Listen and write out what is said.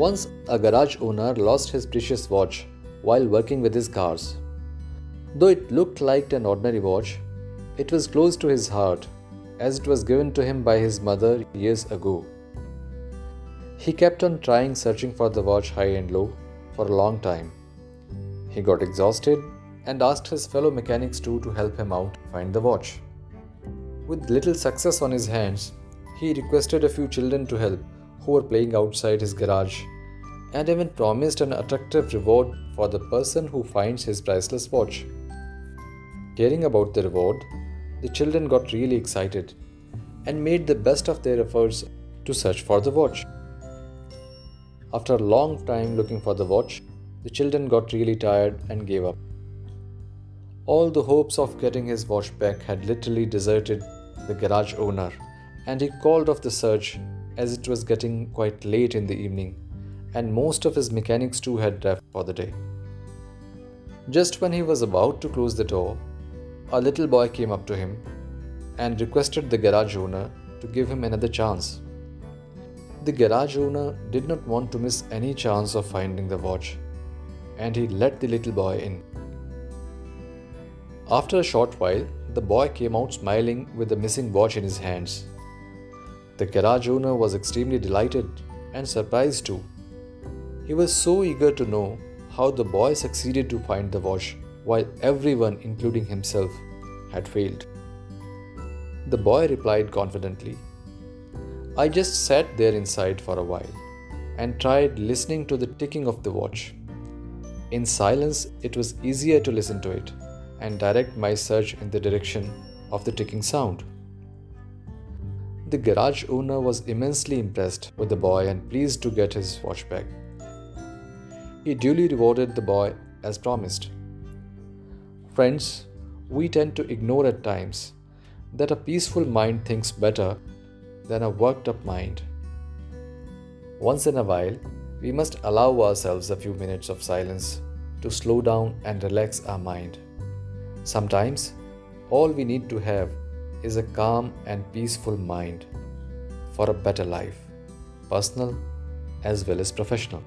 Once, a garage owner lost his precious watch while working with his cars. Though it looked like an ordinary watch, it was close to his heart as it was given to him by his mother years ago. He kept on trying searching for the watch high and low for a long time. He got exhausted and asked his fellow mechanics too to help him out find the watch. With little success on his hands, he requested a few children to help were playing outside his garage and even promised an attractive reward for the person who finds his priceless watch. Caring about the reward, the children got really excited and made the best of their efforts to search for the watch. After a long time looking for the watch, the children got really tired and gave up. All the hopes of getting his watch back had literally deserted the garage owner, and he called off the search as it was getting quite late in the evening, and most of his mechanics too had left for the day. Just when he was about to close the door, a little boy came up to him and requested the garage owner to give him another chance. The garage owner did not want to miss any chance of finding the watch, and he let the little boy in. After a short while, the boy came out smiling with the missing watch in his hands. The garage owner was extremely delighted and surprised too. He was so eager to know how the boy succeeded to find the watch while everyone, including himself, had failed. The boy replied confidently, I just sat there inside for a while and tried listening to the ticking of the watch. In silence, it was easier to listen to it and direct my search in the direction of the ticking sound. The garage owner was immensely impressed with the boy and pleased to get his watch back. He duly rewarded the boy as promised. Friends, we tend to ignore at times that a peaceful mind thinks better than a worked up mind. Once in a while, we must allow ourselves a few minutes of silence to slow down and relax our mind. Sometimes, all we need to have is a calm and peaceful mind for a better life, personal as well as professional.